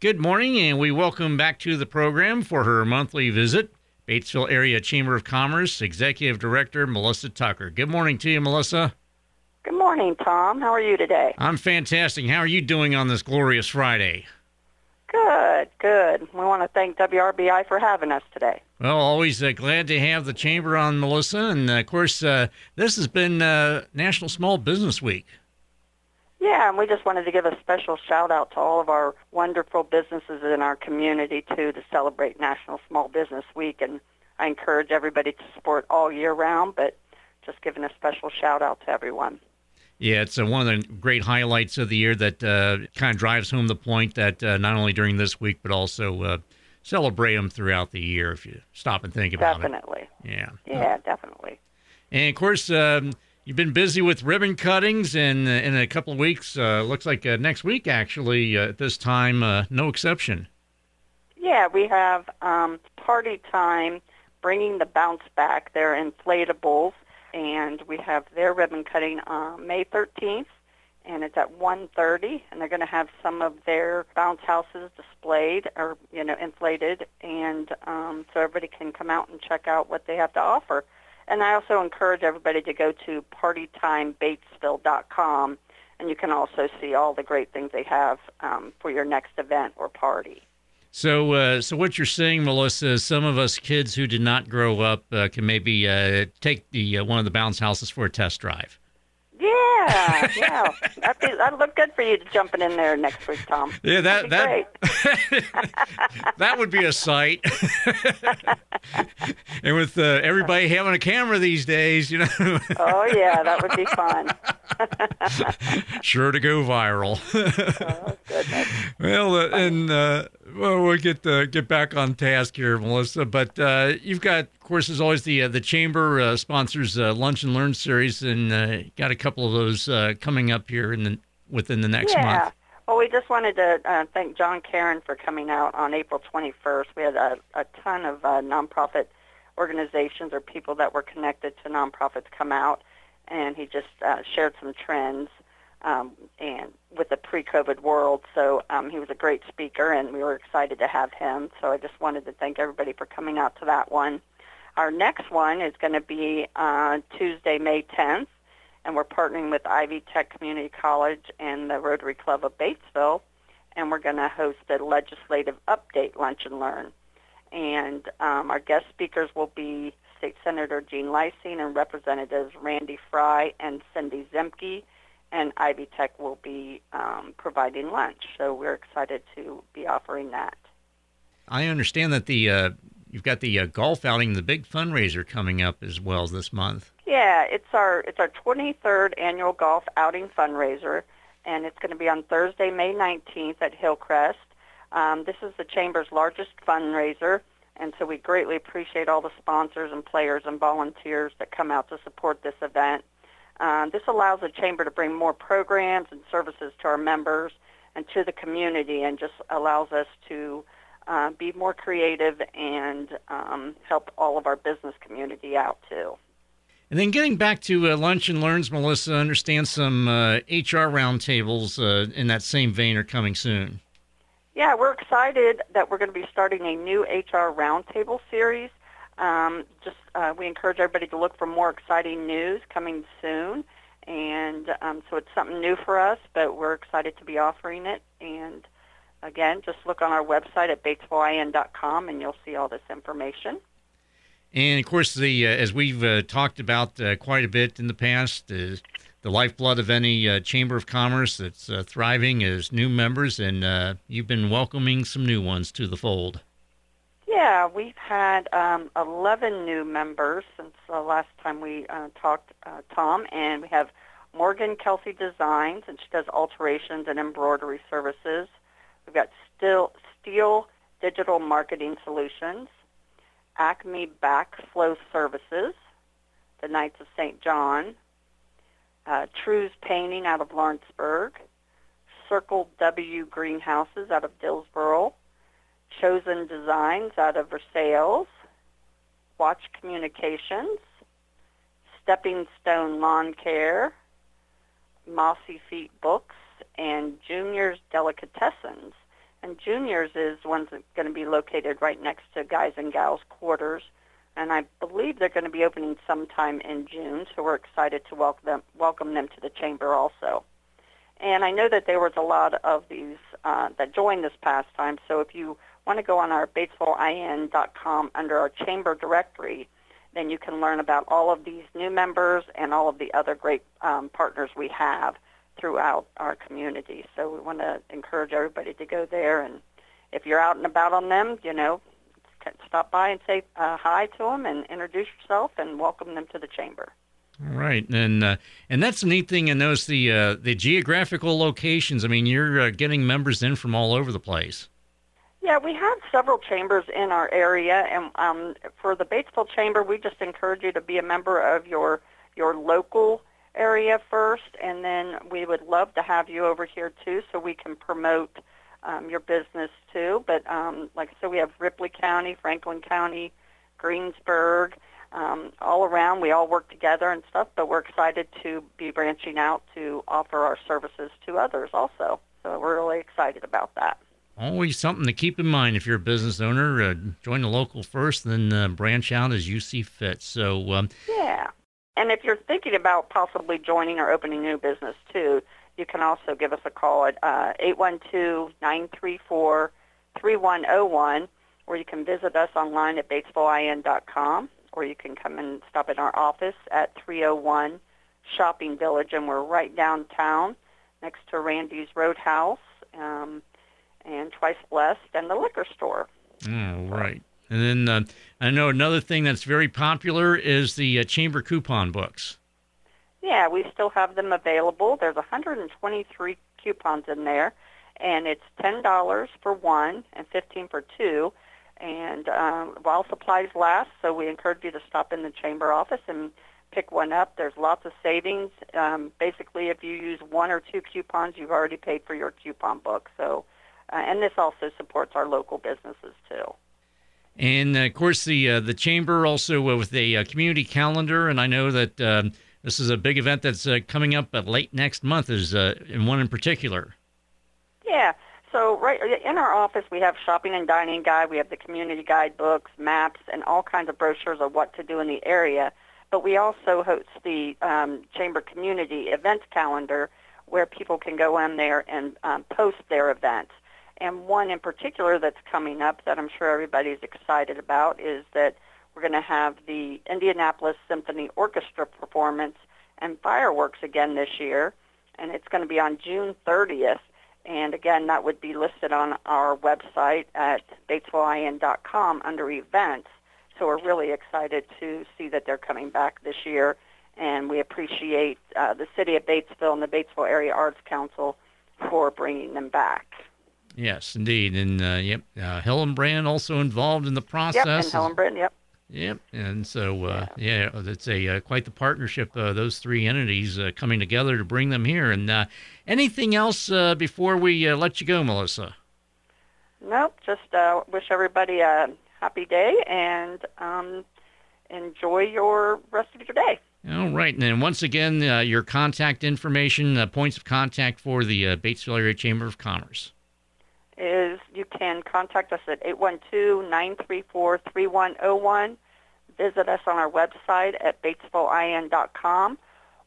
Good morning, and we welcome back to the program for her monthly visit Batesville Area Chamber of Commerce Executive Director Melissa Tucker. Good morning to you, Melissa. Good morning, Tom. How are you today? I'm fantastic. How are you doing on this glorious Friday? Good, good. We want to thank WRBI for having us today. Well, always uh, glad to have the chamber on, Melissa. And uh, of course, uh, this has been uh, National Small Business Week. Yeah, and we just wanted to give a special shout out to all of our wonderful businesses in our community too to celebrate National Small Business Week. And I encourage everybody to support all year round, but just giving a special shout out to everyone. Yeah, it's uh, one of the great highlights of the year that uh, kind of drives home the point that uh, not only during this week, but also uh, celebrate them throughout the year if you stop and think about definitely. it. Definitely. Yeah. Yeah, definitely. And of course, um, You've been busy with ribbon cuttings, and uh, in a couple of weeks, uh, looks like uh, next week actually uh, at this time, uh, no exception. Yeah, we have um, party time, bringing the bounce back. They're inflatables, and we have their ribbon cutting on May 13th, and it's at 1:30, and they're going to have some of their bounce houses displayed or you know inflated, and um, so everybody can come out and check out what they have to offer. And I also encourage everybody to go to partytimebatesville.com, and you can also see all the great things they have um, for your next event or party. So, uh, so what you're saying, Melissa, is some of us kids who did not grow up uh, can maybe uh, take the uh, one of the bounce houses for a test drive. Yeah, yeah. That'd, be, that'd look good for you to jumping in there next week, Tom. Yeah, that that that would be a sight. and with uh, everybody having a camera these days, you know. oh yeah, that would be fun. sure to go viral. oh. Well, uh, and uh, well, we'll get uh, get back on task here, Melissa. But uh, you've got, of course, as always, the uh, the chamber uh, sponsors uh, Lunch and Learn series, and uh, got a couple of those uh, coming up here in the within the next yeah. month. Well, we just wanted to uh, thank John Karen for coming out on April 21st. We had a, a ton of uh, nonprofit organizations or people that were connected to nonprofits come out, and he just uh, shared some trends um, and with the pre-COVID world. So um, he was a great speaker, and we were excited to have him. So I just wanted to thank everybody for coming out to that one. Our next one is going to be uh, Tuesday, May 10th, and we're partnering with Ivy Tech Community College and the Rotary Club of Batesville, and we're going to host a legislative update lunch and learn. And um, our guest speakers will be State Senator Jean Leising and Representatives Randy Frye and Cindy Ziemke and Ivy Tech will be um, providing lunch. So we're excited to be offering that. I understand that the uh, you've got the uh, golf outing, the big fundraiser coming up as well this month. Yeah, it's our it's our 23rd annual golf outing fundraiser, and it's going to be on Thursday, May 19th at Hillcrest. Um, this is the chamber's largest fundraiser, and so we greatly appreciate all the sponsors and players and volunteers that come out to support this event. Um, this allows the chamber to bring more programs and services to our members and to the community and just allows us to uh, be more creative and um, help all of our business community out too. And then getting back to uh, Lunch and Learns, Melissa, understand some uh, HR roundtables uh, in that same vein are coming soon. Yeah, we're excited that we're going to be starting a new HR roundtable series um, just uh, we encourage everybody to look for more exciting news coming soon, and um, so it's something new for us, but we're excited to be offering it. And again, just look on our website at batesvillein.com, and you'll see all this information. And of course, the uh, as we've uh, talked about uh, quite a bit in the past, the lifeblood of any uh, chamber of commerce that's uh, thriving is new members, and you've been welcoming some new ones to the fold. Yeah, we've had um, 11 new members since the last time we uh, talked, uh, Tom, and we have Morgan Kelsey Designs, and she does alterations and embroidery services. We've got Steel Digital Marketing Solutions, Acme Backflow Services, the Knights of St. John, uh, True's Painting out of Lawrenceburg, Circle W Greenhouses out of Dillsboro, Chosen Designs out of Versailles, Watch Communications, Stepping Stone Lawn Care, Mossy Feet Books, and Junior's Delicatessens. And juniors is one's going to be located right next to guys and gals quarters. And I believe they're going to be opening sometime in June, so we're excited to welcome them, welcome them to the chamber also. And I know that there was a lot of these uh, that joined this past time, so if you want to go on our BatesvilleIN.com under our chamber directory, then you can learn about all of these new members and all of the other great um, partners we have throughout our community. So we want to encourage everybody to go there, and if you're out and about on them, you know, stop by and say uh, hi to them and introduce yourself and welcome them to the chamber. All right, and uh, and that's the neat thing. And those the uh, the geographical locations. I mean, you're uh, getting members in from all over the place. Yeah, we have several chambers in our area, and um, for the Batesville Chamber, we just encourage you to be a member of your your local area first, and then we would love to have you over here too, so we can promote um, your business too. But um, like I said, we have Ripley County, Franklin County, Greensburg, um, all around. We all work together and stuff, but we're excited to be branching out to offer our services to others also. So we're really excited about that always something to keep in mind if you're a business owner. Uh, join the local first, then uh, branch out as you see fit. So um, yeah, and if you're thinking about possibly joining or opening a new business too, you can also give us a call at uh, eight one two nine three four three one zero oh one, or you can visit us online at batesvillein.com, or you can come and stop in our office at 301 Shopping Village, and we're right downtown next to Randy's Roadhouse. Um, and Twice Blessed and the liquor store. Oh, right. And then uh, I know another thing that's very popular is the uh, chamber coupon books. Yeah, we still have them available. There's 123 coupons in there, and it's $10 for one and 15 for two. And um, while supplies last, so we encourage you to stop in the chamber office and pick one up. There's lots of savings. Um, basically, if you use one or two coupons, you've already paid for your coupon book. So uh, and this also supports our local businesses too. And uh, of course, the uh, the chamber also with a uh, community calendar, and I know that um, this is a big event that's uh, coming up late next month. Is in one in particular. Yeah. So right in our office, we have shopping and dining guide. We have the community guidebooks, maps, and all kinds of brochures of what to do in the area. But we also host the um, chamber community events calendar, where people can go in there and um, post their events. And one in particular that's coming up that I'm sure everybody's excited about is that we're going to have the Indianapolis Symphony Orchestra performance and fireworks again this year. And it's going to be on June 30th. And again, that would be listed on our website at batesvillein.com under events. So we're really excited to see that they're coming back this year. And we appreciate uh, the City of Batesville and the Batesville Area Arts Council for bringing them back. Yes, indeed, and uh, yep, uh, Hillenbrand also involved in the process. Yep, and Hillenbrand, yep. Yep, and so uh, yeah. yeah, it's a uh, quite the partnership. Uh, those three entities uh, coming together to bring them here. And uh, anything else uh, before we uh, let you go, Melissa? Nope. Just uh, wish everybody a happy day and um, enjoy your rest of your day. All right, and then once again, uh, your contact information, uh, points of contact for the uh, Batesville Area Chamber of Commerce is you can contact us at 812-934-3101. Visit us on our website at batesvillein.com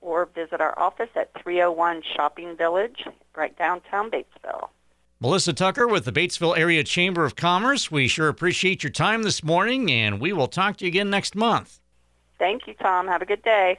or visit our office at 301 Shopping Village, right downtown Batesville. Melissa Tucker with the Batesville Area Chamber of Commerce. We sure appreciate your time this morning, and we will talk to you again next month. Thank you, Tom. Have a good day.